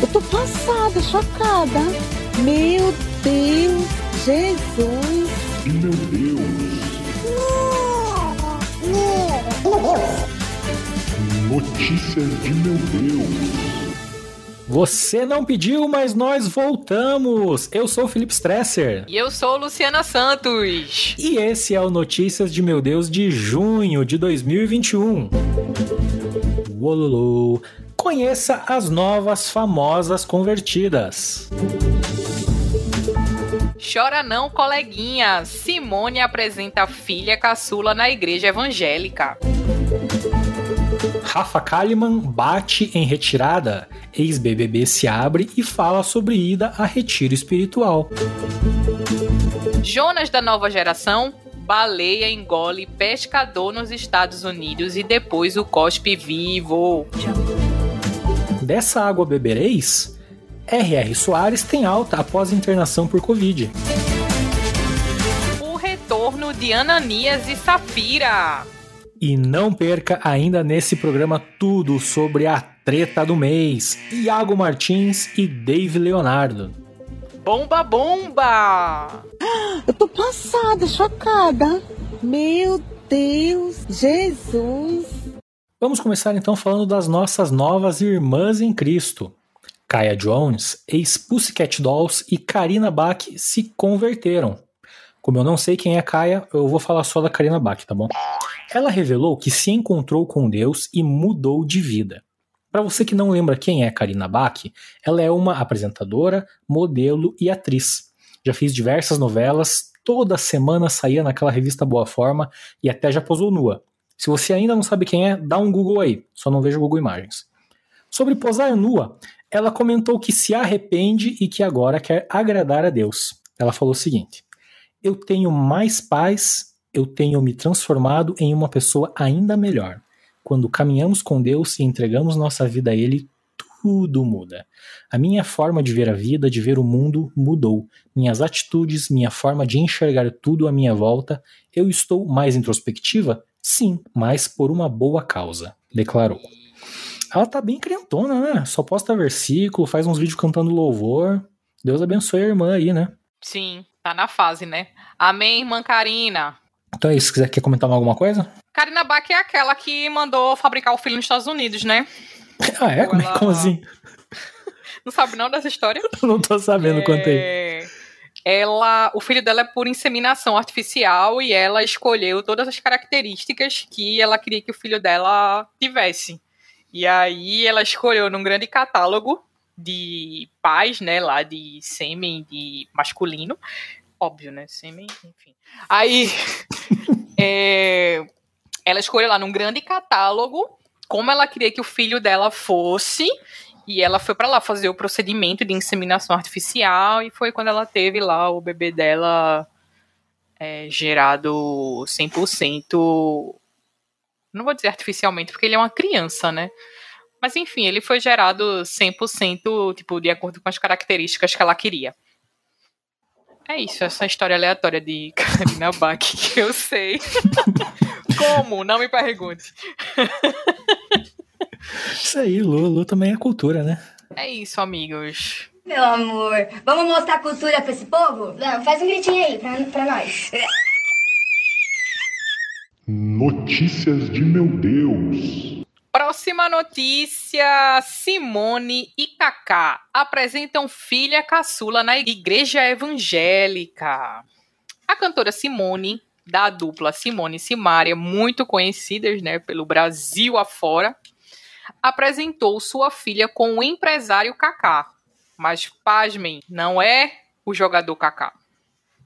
Eu tô passada, chocada. Meu Deus, Jesus. Meu Deus. Notícias de meu Deus. Você não pediu, mas nós voltamos! Eu sou o Felipe Stresser. E eu sou Luciana Santos. E esse é o Notícias de Meu Deus de junho de 2021. Uololô. Conheça as novas famosas convertidas. Chora não, coleguinha. Simone apresenta a filha caçula na igreja evangélica. Rafa Kalimann bate em retirada. Ex-BBB se abre e fala sobre ida a retiro espiritual. Jonas da nova geração, baleia engole pescador nos Estados Unidos e depois o cospe vivo. Dessa água bebereis? R.R. Soares tem alta após internação por Covid. O retorno de Ananias e Safira. E não perca ainda nesse programa tudo sobre a treta do mês: Iago Martins e Dave Leonardo. Bomba, bomba! Eu tô passada, chocada. Meu Deus, Jesus. Vamos começar então falando das nossas novas irmãs em Cristo. Kaya Jones, ex-Pussycat Dolls e Karina Bach se converteram. Como eu não sei quem é Kaya, eu vou falar só da Karina Bach, tá bom? Ela revelou que se encontrou com Deus e mudou de vida. Para você que não lembra quem é Karina Bach, ela é uma apresentadora, modelo e atriz. Já fez diversas novelas, toda semana saía naquela revista Boa Forma e até já posou nua. Se você ainda não sabe quem é, dá um Google aí, só não vejo Google Imagens. Sobre posar nua, ela comentou que se arrepende e que agora quer agradar a Deus. Ela falou o seguinte: Eu tenho mais paz, eu tenho me transformado em uma pessoa ainda melhor. Quando caminhamos com Deus e entregamos nossa vida a Ele, tudo muda. A minha forma de ver a vida, de ver o mundo, mudou. Minhas atitudes, minha forma de enxergar tudo à minha volta. Eu estou mais introspectiva? Sim, mas por uma boa causa, declarou. Ela tá bem crentona, né? Só posta versículo, faz uns vídeos cantando louvor. Deus abençoe a irmã aí, né? Sim, tá na fase, né? Amém, irmã Karina. Então é isso. Se quiser quer comentar alguma coisa? Karina Bach é aquela que mandou fabricar o filho nos Estados Unidos, né? Ah, é? Ela- como assim? Não sabe não dessa história? Não tô sabendo, conta aí. Ela, o filho dela é por inseminação artificial e ela escolheu todas as características que ela queria que o filho dela tivesse. E aí ela escolheu num grande catálogo de pais, né, lá de sêmen de masculino, óbvio, né, sêmen, enfim. Aí é, ela escolheu lá num grande catálogo como ela queria que o filho dela fosse e ela foi pra lá fazer o procedimento de inseminação artificial e foi quando ela teve lá o bebê dela é, gerado 100%. Não vou dizer artificialmente, porque ele é uma criança, né? Mas enfim, ele foi gerado 100%, tipo, de acordo com as características que ela queria. É isso, essa história aleatória de Karina Bach que eu sei. Como? Não me pergunte. Isso aí, Lu, Lu também é cultura, né? É isso, amigos. Meu amor, vamos mostrar cultura pra esse povo? Não, faz um gritinho aí pra, pra nós. Notícias de meu Deus. Próxima notícia: Simone e Kaká apresentam filha caçula na igreja evangélica. A cantora Simone, da dupla Simone e Simaria, muito conhecidas né, pelo Brasil afora, apresentou sua filha com o empresário Kaká. Mas, pasmem, não é o jogador Kaká.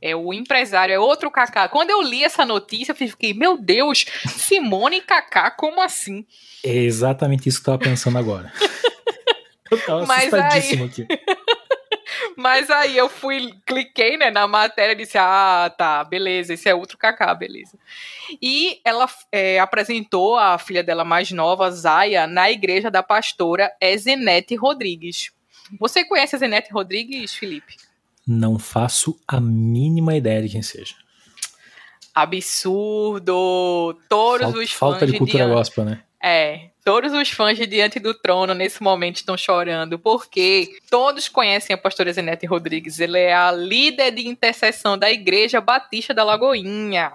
É o empresário, é outro Kaká. Quando eu li essa notícia, eu fiquei, meu Deus, Simone e Kaká, como assim? É exatamente isso que eu tava pensando agora. eu tava Mas assustadíssimo aqui. Mas aí eu fui, cliquei né, na matéria e disse: Ah, tá, beleza, esse é outro Kaká, beleza. E ela é, apresentou a filha dela mais nova, Zaya, na igreja da pastora Ezenete Rodrigues. Você conhece a Ezenete Rodrigues, Felipe? Não faço a mínima ideia de quem seja. Absurdo! Todos Falta, os falta fãs de cultura Diana- gospel, né? É, Todos os fãs de Diante do Trono nesse momento estão chorando, porque todos conhecem a pastora Zenete Rodrigues. Ela é a líder de intercessão da Igreja Batista da Lagoinha.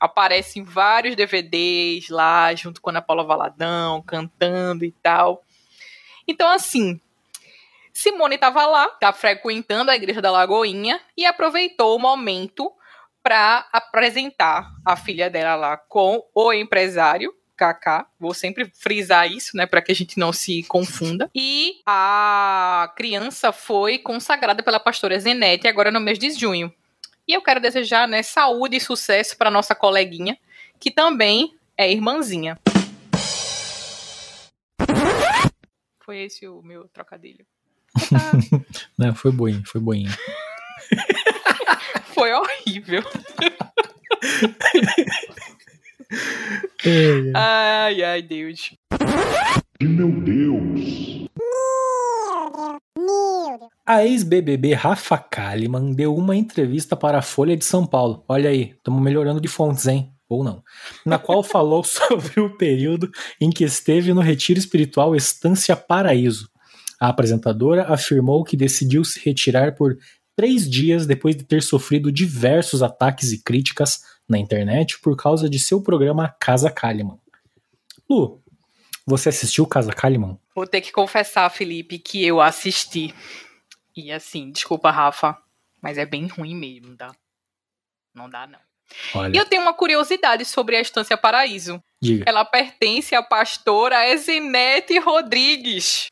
Aparece em vários DVDs lá, junto com a Ana Paula Valadão, cantando e tal. Então, assim, Simone estava lá, tá frequentando a Igreja da Lagoinha e aproveitou o momento para apresentar a filha dela lá com o empresário Kaká. Vou sempre frisar isso, né, para que a gente não se confunda. E a criança foi consagrada pela pastora Zenete agora no mês de junho. E eu quero desejar, né, saúde e sucesso para nossa coleguinha, que também é irmãzinha. Foi esse o meu trocadilho. Não, foi boinho, foi boinho. foi horrível. ai, ai, Deus. Meu Deus. A ex-BBB Rafa Kalimann deu uma entrevista para a Folha de São Paulo. Olha aí, estamos melhorando de fontes, hein? Ou não. Na qual falou sobre o período em que esteve no retiro espiritual Estância Paraíso. A apresentadora afirmou que decidiu se retirar por três dias depois de ter sofrido diversos ataques e críticas na internet por causa de seu programa Casa Kalimann. Lu, você assistiu Casa Kalimann? Vou ter que confessar, Felipe, que eu assisti. E assim, desculpa, Rafa, mas é bem ruim mesmo, tá? Não dá, não. Olha. E eu tenho uma curiosidade sobre a Estância Paraíso. Diga. Ela pertence à pastora Ezinete Rodrigues.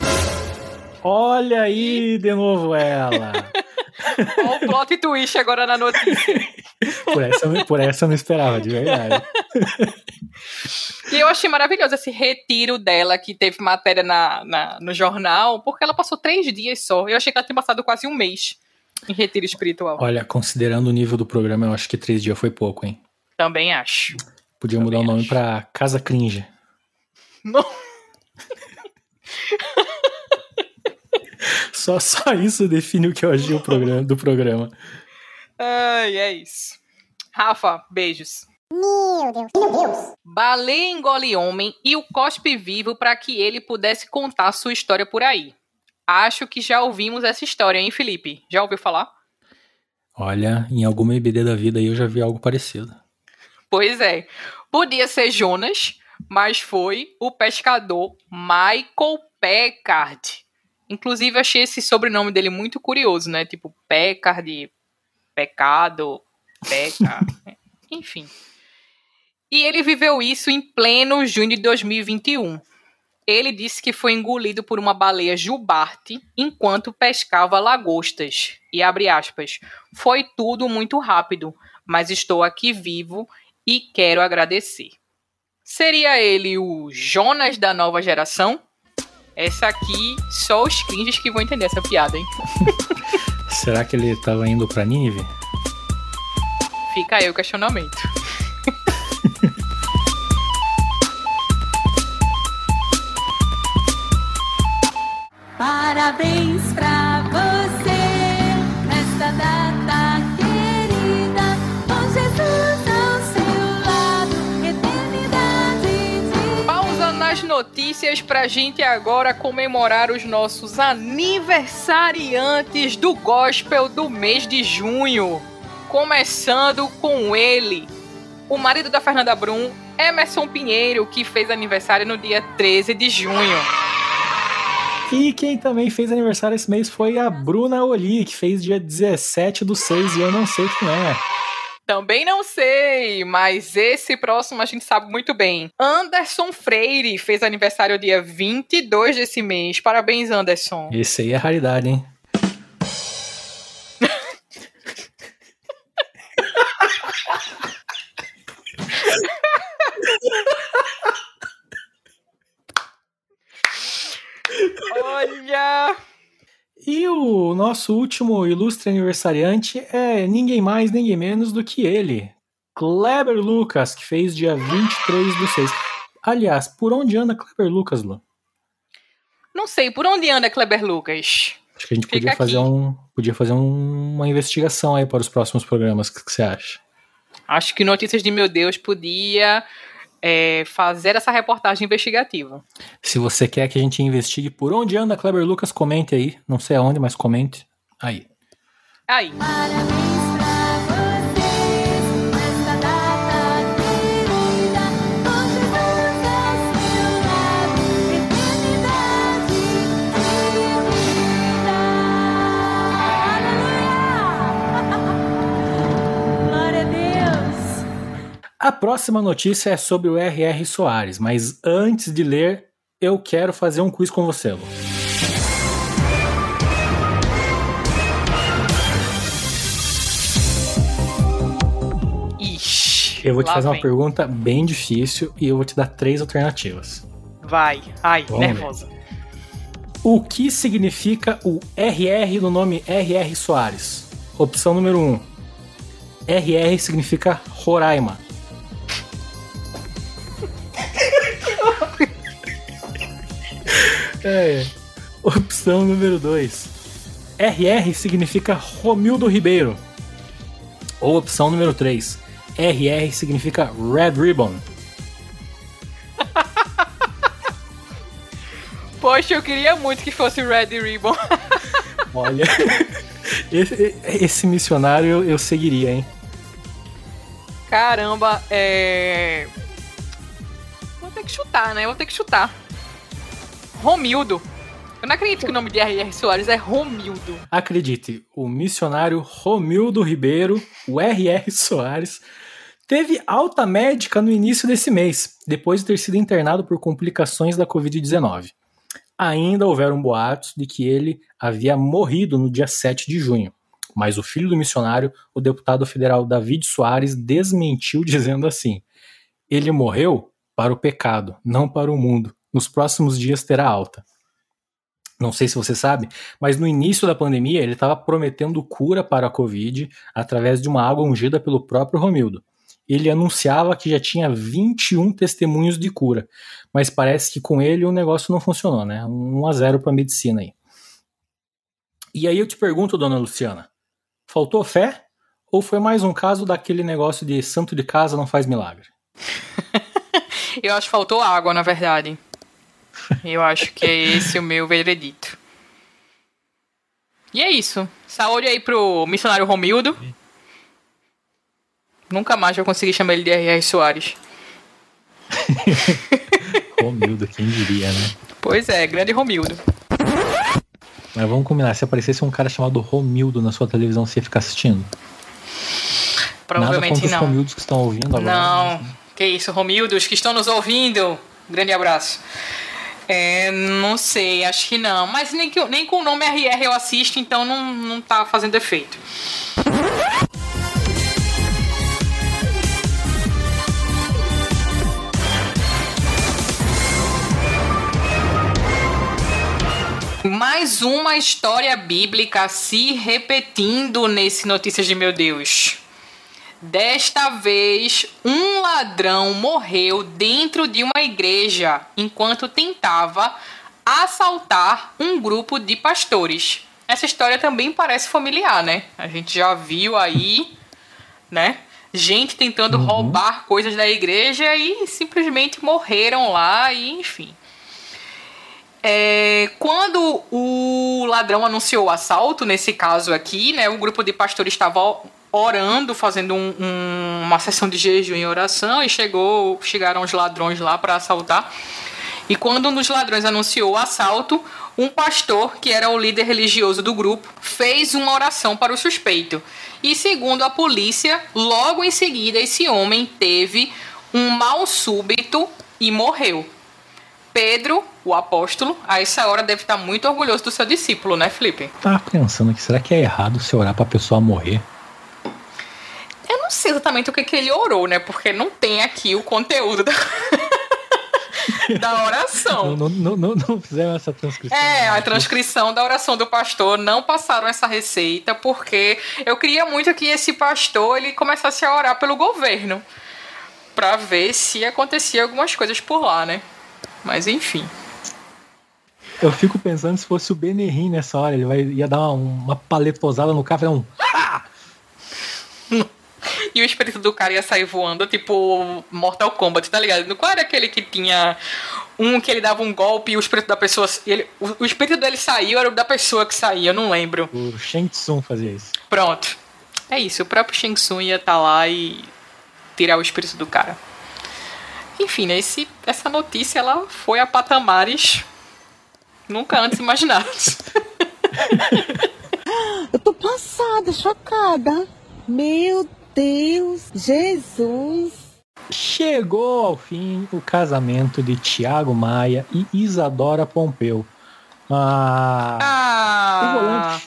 Olha aí de novo ela. Olha o plot twist agora na notícia. por, essa, por essa eu não esperava, de verdade. E eu achei maravilhoso esse retiro dela, que teve matéria na, na, no jornal, porque ela passou três dias só. Eu achei que ela tinha passado quase um mês em retiro espiritual. Olha, considerando o nível do programa, eu acho que três dias foi pouco, hein? Também acho. Podia Também mudar o nome acho. pra Casa Cringe. Não. Só, só isso define o que eu achei programa, do programa. Ai, é isso. Rafa, beijos. Meu Deus. Meu Deus. Baleia engole homem e o cospe vivo para que ele pudesse contar sua história por aí. Acho que já ouvimos essa história, hein, Felipe? Já ouviu falar? Olha, em alguma EBD da vida aí eu já vi algo parecido. Pois é. Podia ser Jonas, mas foi o pescador Michael Packard. Inclusive, achei esse sobrenome dele muito curioso, né? Tipo, Packard, pecado, peca, enfim. E ele viveu isso em pleno junho de 2021. Ele disse que foi engolido por uma baleia jubarte enquanto pescava lagostas. E abre aspas. Foi tudo muito rápido, mas estou aqui vivo e quero agradecer. Seria ele o Jonas da nova geração? Essa aqui, só os cringes que vão entender essa piada, hein? Será que ele tava indo pra Nínive? Fica aí o questionamento. Parabéns notícias pra gente agora comemorar os nossos aniversariantes do gospel do mês de junho. Começando com ele, o marido da Fernanda Brum, Emerson Pinheiro, que fez aniversário no dia 13 de junho. E quem também fez aniversário esse mês foi a Bruna Oli, que fez dia 17 do 6 e eu não sei quem é. Também não sei, mas esse próximo a gente sabe muito bem. Anderson Freire fez aniversário dia 22 desse mês. Parabéns, Anderson. Esse aí é raridade, hein? Olha! E o nosso último ilustre aniversariante é ninguém mais, ninguém menos do que ele, Kleber Lucas, que fez dia 23 do 6. Aliás, por onde anda Kleber Lucas, Lu? Não sei, por onde anda Kleber Lucas? Acho que a gente Fica podia fazer, um, podia fazer um- uma investigação aí para os próximos programas. O que, que você acha? Acho que Notícias de Meu Deus podia é, fazer essa reportagem investigativa. Se você quer que a gente investigue por onde anda Kleber Lucas, comente aí. Não sei aonde, mas comente aí. Aí. Parabéns A próxima notícia é sobre o R.R. Soares, mas antes de ler, eu quero fazer um quiz com você, Lu. Ixi. Eu vou te fazer uma vem. pergunta bem difícil e eu vou te dar três alternativas. Vai. Ai, Vamos ver. nervosa. O que significa o RR no nome R.R. Soares? Opção número 1. Um. RR significa Roraima. É. Opção número 2. RR significa Romildo Ribeiro. Ou opção número 3. RR significa Red Ribbon. Poxa, eu queria muito que fosse Red Ribbon. Olha, esse, esse missionário eu, eu seguiria, hein? Caramba, é. Vou ter que chutar, né? Vou ter que chutar. Romildo. Eu não acredito que o nome de R.R. Soares é Romildo. Acredite, o missionário Romildo Ribeiro, o R.R. Soares, teve alta médica no início desse mês, depois de ter sido internado por complicações da Covid-19. Ainda houveram boatos de que ele havia morrido no dia 7 de junho, mas o filho do missionário, o deputado federal David Soares, desmentiu dizendo assim: ele morreu para o pecado, não para o mundo. Nos próximos dias terá alta. Não sei se você sabe, mas no início da pandemia ele estava prometendo cura para a Covid através de uma água ungida pelo próprio Romildo. Ele anunciava que já tinha 21 testemunhos de cura, mas parece que com ele o negócio não funcionou, né? 1 a 0 para a medicina aí. E aí eu te pergunto, dona Luciana, faltou fé ou foi mais um caso daquele negócio de santo de casa não faz milagre? Eu acho que faltou água, na verdade. Eu acho que é esse o meu veredito. E é isso. Saúde aí pro missionário Romildo. Nunca mais vou conseguir chamar ele de R.R. Soares. Romildo, quem diria, né? Pois é, grande Romildo. Mas vamos combinar, se aparecesse um cara chamado Romildo na sua televisão, você ia ficar assistindo? Nada Provavelmente os não. Romildos que estão ouvindo agora. Não. Que isso, Romildos que estão nos ouvindo. Grande abraço. É, não sei, acho que não. Mas nem, que, nem com o nome RR eu assisto, então não, não tá fazendo efeito. Mais uma história bíblica se repetindo nesse Notícias de Meu Deus. Desta vez, um ladrão morreu dentro de uma igreja enquanto tentava assaltar um grupo de pastores. Essa história também parece familiar, né? A gente já viu aí, né? Gente tentando roubar coisas da igreja e simplesmente morreram lá e enfim. É, quando o ladrão anunciou o assalto, nesse caso aqui, né, o grupo de pastores estava orando, fazendo um- um- uma sessão de jejum e oração, e chegou, chegaram os ladrões lá para assaltar. E quando um dos ladrões anunciou o assalto, um pastor, que era o líder religioso do grupo, fez uma oração para o suspeito. E segundo a polícia, logo em seguida esse homem teve um mal súbito e morreu. Pedro, o apóstolo, a essa hora deve estar muito orgulhoso do seu discípulo, né, Felipe? Tava pensando aqui, será que é errado se orar pra pessoa morrer? Eu não sei exatamente o que, que ele orou, né? Porque não tem aqui o conteúdo da, da oração. Não, não, não, não fizeram essa transcrição. É, a transcrição da oração do pastor não passaram essa receita porque eu queria muito que esse pastor ele começasse a orar pelo governo Pra ver se acontecia algumas coisas por lá, né? Mas enfim. Eu fico pensando se fosse o Benerrim nessa hora, ele vai, ia dar uma, uma paletosada no carro, fazer um. E o espírito do cara ia sair voando, tipo Mortal Kombat, tá ligado? Qual era aquele que tinha um que ele dava um golpe e o espírito da pessoa. Ele, o, o espírito dele saiu, era o da pessoa que saía, eu não lembro. O Shang Tsung fazia isso. Pronto. É isso, o próprio Shang Tsung ia estar lá e tirar o espírito do cara. Enfim, né, esse, essa notícia ela foi a patamares nunca antes imaginados. Eu tô passada, chocada. Meu Deus, Jesus. Chegou ao fim o casamento de Tiago Maia e Isadora Pompeu. Ah, Ah,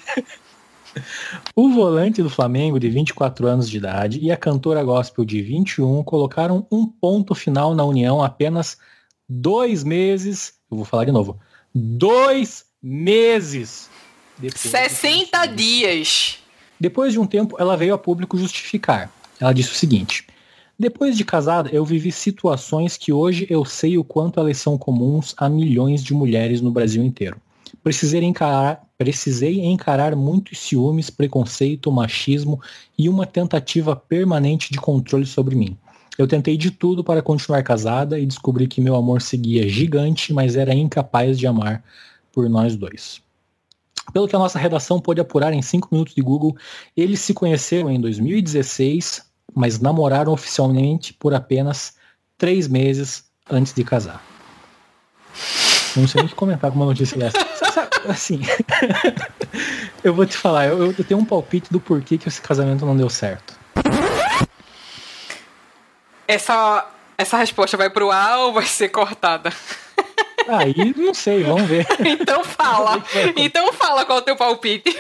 o volante do Flamengo, de 24 anos de idade, e a cantora gospel de 21 colocaram um ponto final na união apenas dois meses. Eu vou falar de novo. Dois meses. depois do 60 suicídio. dias. Depois de um tempo, ela veio a público justificar. Ela disse o seguinte: Depois de casada, eu vivi situações que hoje eu sei o quanto elas são comuns a milhões de mulheres no Brasil inteiro. Precisei encarar, precisei encarar muitos ciúmes, preconceito, machismo e uma tentativa permanente de controle sobre mim. Eu tentei de tudo para continuar casada e descobri que meu amor seguia gigante, mas era incapaz de amar por nós dois. Pelo que a nossa redação pôde apurar em 5 minutos de Google, eles se conheceram em 2016, mas namoraram oficialmente por apenas 3 meses antes de casar. Não sei nem o que comentar com uma notícia dessa. Sa- sa- Assim, eu vou te falar, eu, eu tenho um palpite do porquê que esse casamento não deu certo. Essa, essa resposta vai pro ar ou vai ser cortada? Aí, não sei, vamos ver. Então fala. Então fala qual é o teu palpite.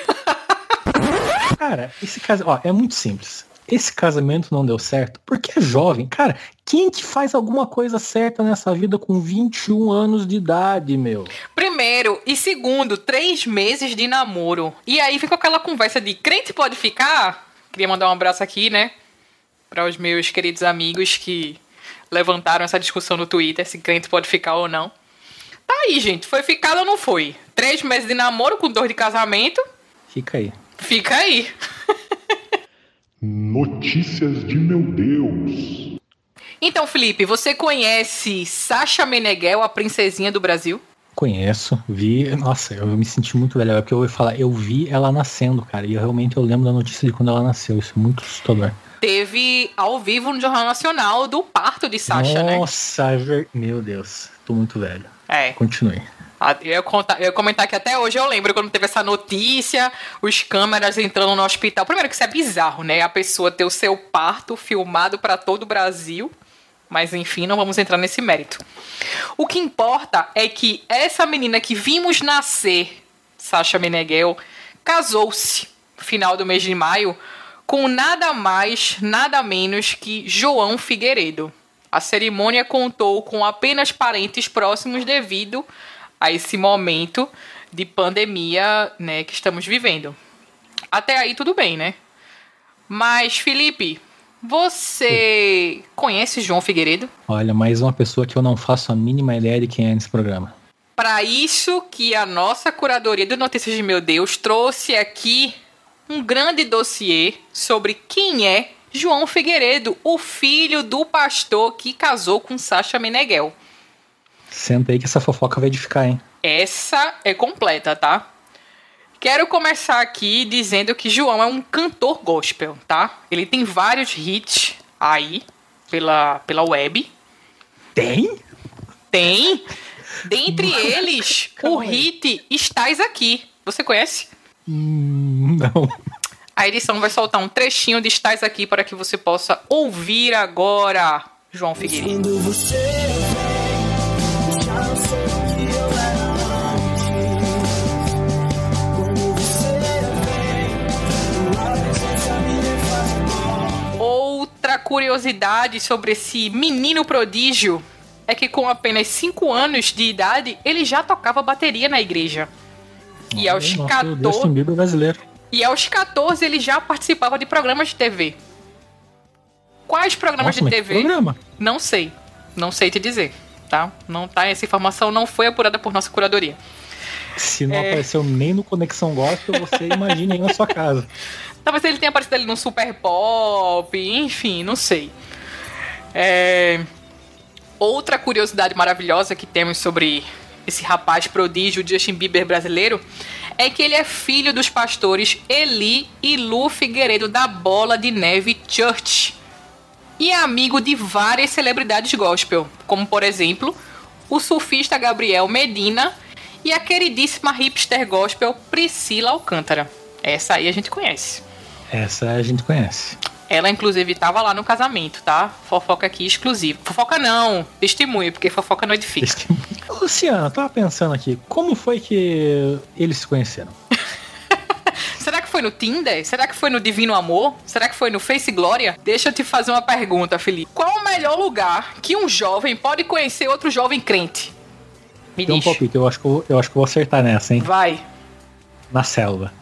Cara, esse caso, ó, é muito simples. Esse casamento não deu certo porque é jovem. Cara, quem que faz alguma coisa certa nessa vida com 21 anos de idade, meu? Primeiro. E segundo, três meses de namoro. E aí ficou aquela conversa de crente pode ficar? Queria mandar um abraço aqui, né? Para os meus queridos amigos que levantaram essa discussão no Twitter, se crente pode ficar ou não. Tá aí, gente. Foi ficado ou não foi? Três meses de namoro com dor de casamento. Fica aí. Fica aí. Notícias de meu Deus. Então, Felipe, você conhece Sasha Meneghel, a princesinha do Brasil? Conheço, vi. Nossa, eu me senti muito velho. É porque eu ia falar, eu vi ela nascendo, cara. E eu realmente eu lembro da notícia de quando ela nasceu. Isso é muito assustador. Teve ao vivo no Jornal Nacional do parto de Sasha, né? Nossa, é meu Deus. Tô muito velho. É. Continue. Ah, Eu ia, contar- eu ia comentar que até hoje eu lembro quando teve essa notícia, os câmeras entrando no hospital. Primeiro que isso é bizarro, né? A pessoa ter o seu parto filmado para todo o Brasil. Mas enfim, não vamos entrar nesse mérito. O que importa é que essa menina que vimos nascer, Sasha Meneghel, casou-se final do mês de maio com nada mais, nada menos que João Figueiredo. A cerimônia contou com apenas parentes próximos devido a esse momento de pandemia né, que estamos vivendo. Até aí tudo bem, né? Mas, Felipe, você conhece João Figueiredo? Olha, mais uma pessoa que eu não faço a mínima ideia de quem é nesse programa. Para isso que a nossa curadoria do Notícias de Meu Deus trouxe aqui um grande dossiê sobre quem é João Figueiredo, o filho do pastor que casou com Sasha Meneghel. Senta aí que essa fofoca vai edificar, hein? Essa é completa, tá? Quero começar aqui dizendo que João é um cantor gospel, tá? Ele tem vários hits aí pela, pela web. Tem? Tem. Dentre eles, o hit Estás Aqui. Você conhece? Hum, não. A edição vai soltar um trechinho de Estás Aqui para que você possa ouvir agora, João Figueiredo. Quando você vem, já não sou curiosidade sobre esse menino prodígio é que com apenas 5 anos de idade, ele já tocava bateria na igreja. E aos, Nossa, o 14, Justin Bieber brasileiro. e aos 14 ele já participava de programas de TV. Quais programas Nossa, de TV? programa. Não sei. Não sei te dizer, tá? Não tá essa informação não foi apurada por nossa curadoria. Se não É. apareceu nem no Conexão Gospel, você imagine aí na sua casa. Talvez ele tenha aparecido ali no Super Pop, enfim, não sei. É, Outra curiosidade maravilhosa que temos sobre esse rapaz prodígio Justin Bieber brasileiro é que ele é filho dos pastores Eli e Lu Figueiredo da Bola de Neve Church. E é amigo de várias celebridades gospel, como por exemplo, o surfista Gabriel Medina e a queridíssima hipster gospel Priscila Alcântara. Essa aí a gente conhece. Essa a gente conhece. Ela, inclusive, tava lá no casamento, tá? Fofoca aqui exclusiva. Fofoca não, testemunha, porque fofoca não edifica. Luciana, eu tava pensando aqui, como foi que eles se conheceram? Será que foi no Tinder? Será que foi no Divino Amor? Será que foi no Face Glória? Deixa eu te fazer uma pergunta, Felipe. Qual o melhor lugar que um jovem pode conhecer outro jovem crente? Me Tem um palpite, eu acho, que eu, eu acho que eu vou acertar nessa, hein? Vai. Na selva.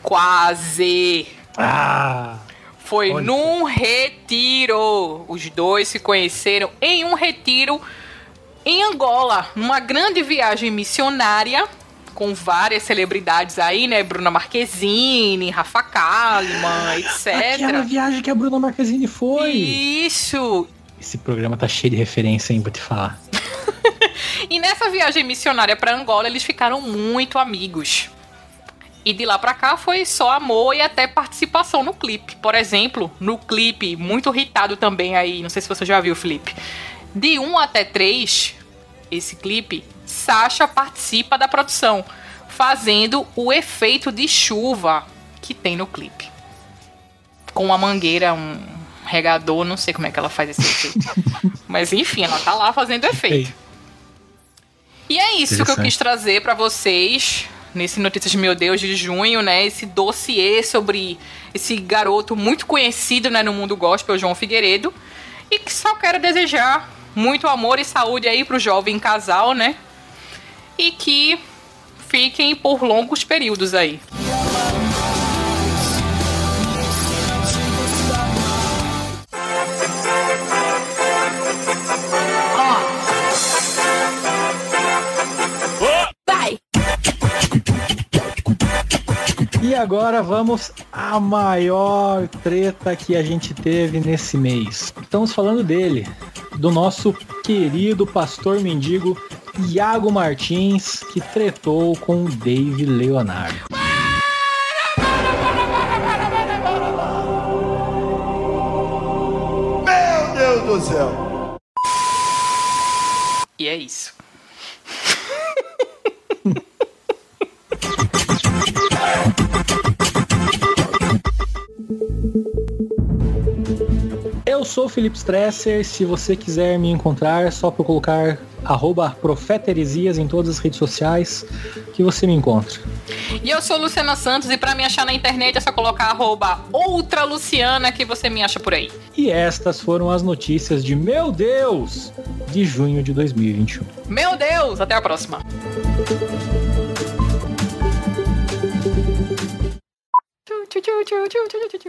Quase. Ah! Foi num retiro. Os dois se conheceram em um retiro em Angola, numa grande viagem missionária com várias celebridades aí, né? Bruna Marquezine, Rafa Kalimann, etc. Aquela viagem que a Bruna Marquezine foi. Isso. Esse programa tá cheio de referência, hein, pra te falar. E nessa viagem missionária para Angola, eles ficaram muito amigos. E de lá pra cá foi só amor e até participação no clipe. Por exemplo, no clipe, muito irritado também aí, não sei se você já viu, Felipe. De 1 até 3, esse clipe, Sasha participa da produção, fazendo o efeito de chuva que tem no clipe. Com uma mangueira, um regador, não sei como é que ela faz esse efeito. Mas enfim, ela tá lá fazendo efeito. E é isso que eu quis trazer pra vocês nesse Notícias de Meu Deus de junho, né? Esse dossiê sobre esse garoto muito conhecido né, no mundo gospel, João Figueiredo. E que só quero desejar muito amor e saúde aí pro jovem casal, né? E que fiquem por longos períodos aí. Agora vamos à maior treta que a gente teve nesse mês. Estamos falando dele, do nosso querido pastor mendigo Iago Martins, que tretou com o Dave Leonardo. Meu Deus do céu! E é isso. Sou o Felipe Stresser. Se você quiser me encontrar, é só para colocar arroba profeteresias em todas as redes sociais que você me encontra. E eu sou Luciana Santos e pra me achar na internet é só colocar arroba outra Luciana que você me acha por aí. E estas foram as notícias de Meu Deus de junho de 2021. Meu Deus, até a próxima.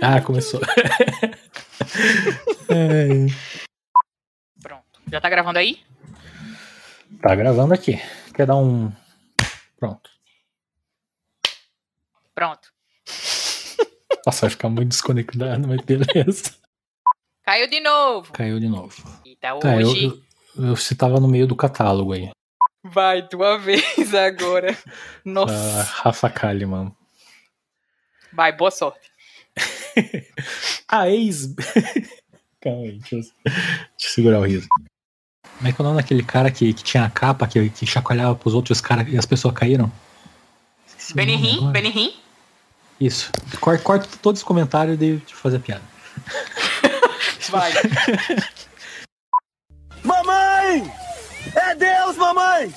Ah, começou. É, Pronto. Já tá gravando aí? tá gravando aqui. Quer dar um. Pronto. Pronto. Nossa, vai ficar muito desconectado, mas beleza. Caiu de novo. Caiu de novo. Eita, Tá, eu, hoje eu, eu se tava no meio do catálogo aí. vai tua vez agora. Nossa. Ah, Rafa Kalimann. Vai, boa sorte. A ex. Calma aí, deixa eu, deixa eu segurar o riso. Como é que é o nome daquele cara que, que tinha a capa que, que chacoalhava pros outros caras e as pessoas caíram? Benihim. Benihim. Isso. Corta, corta todos os comentários e eu fazer a piada. Vai. Mamãe! É Deus, mamãe!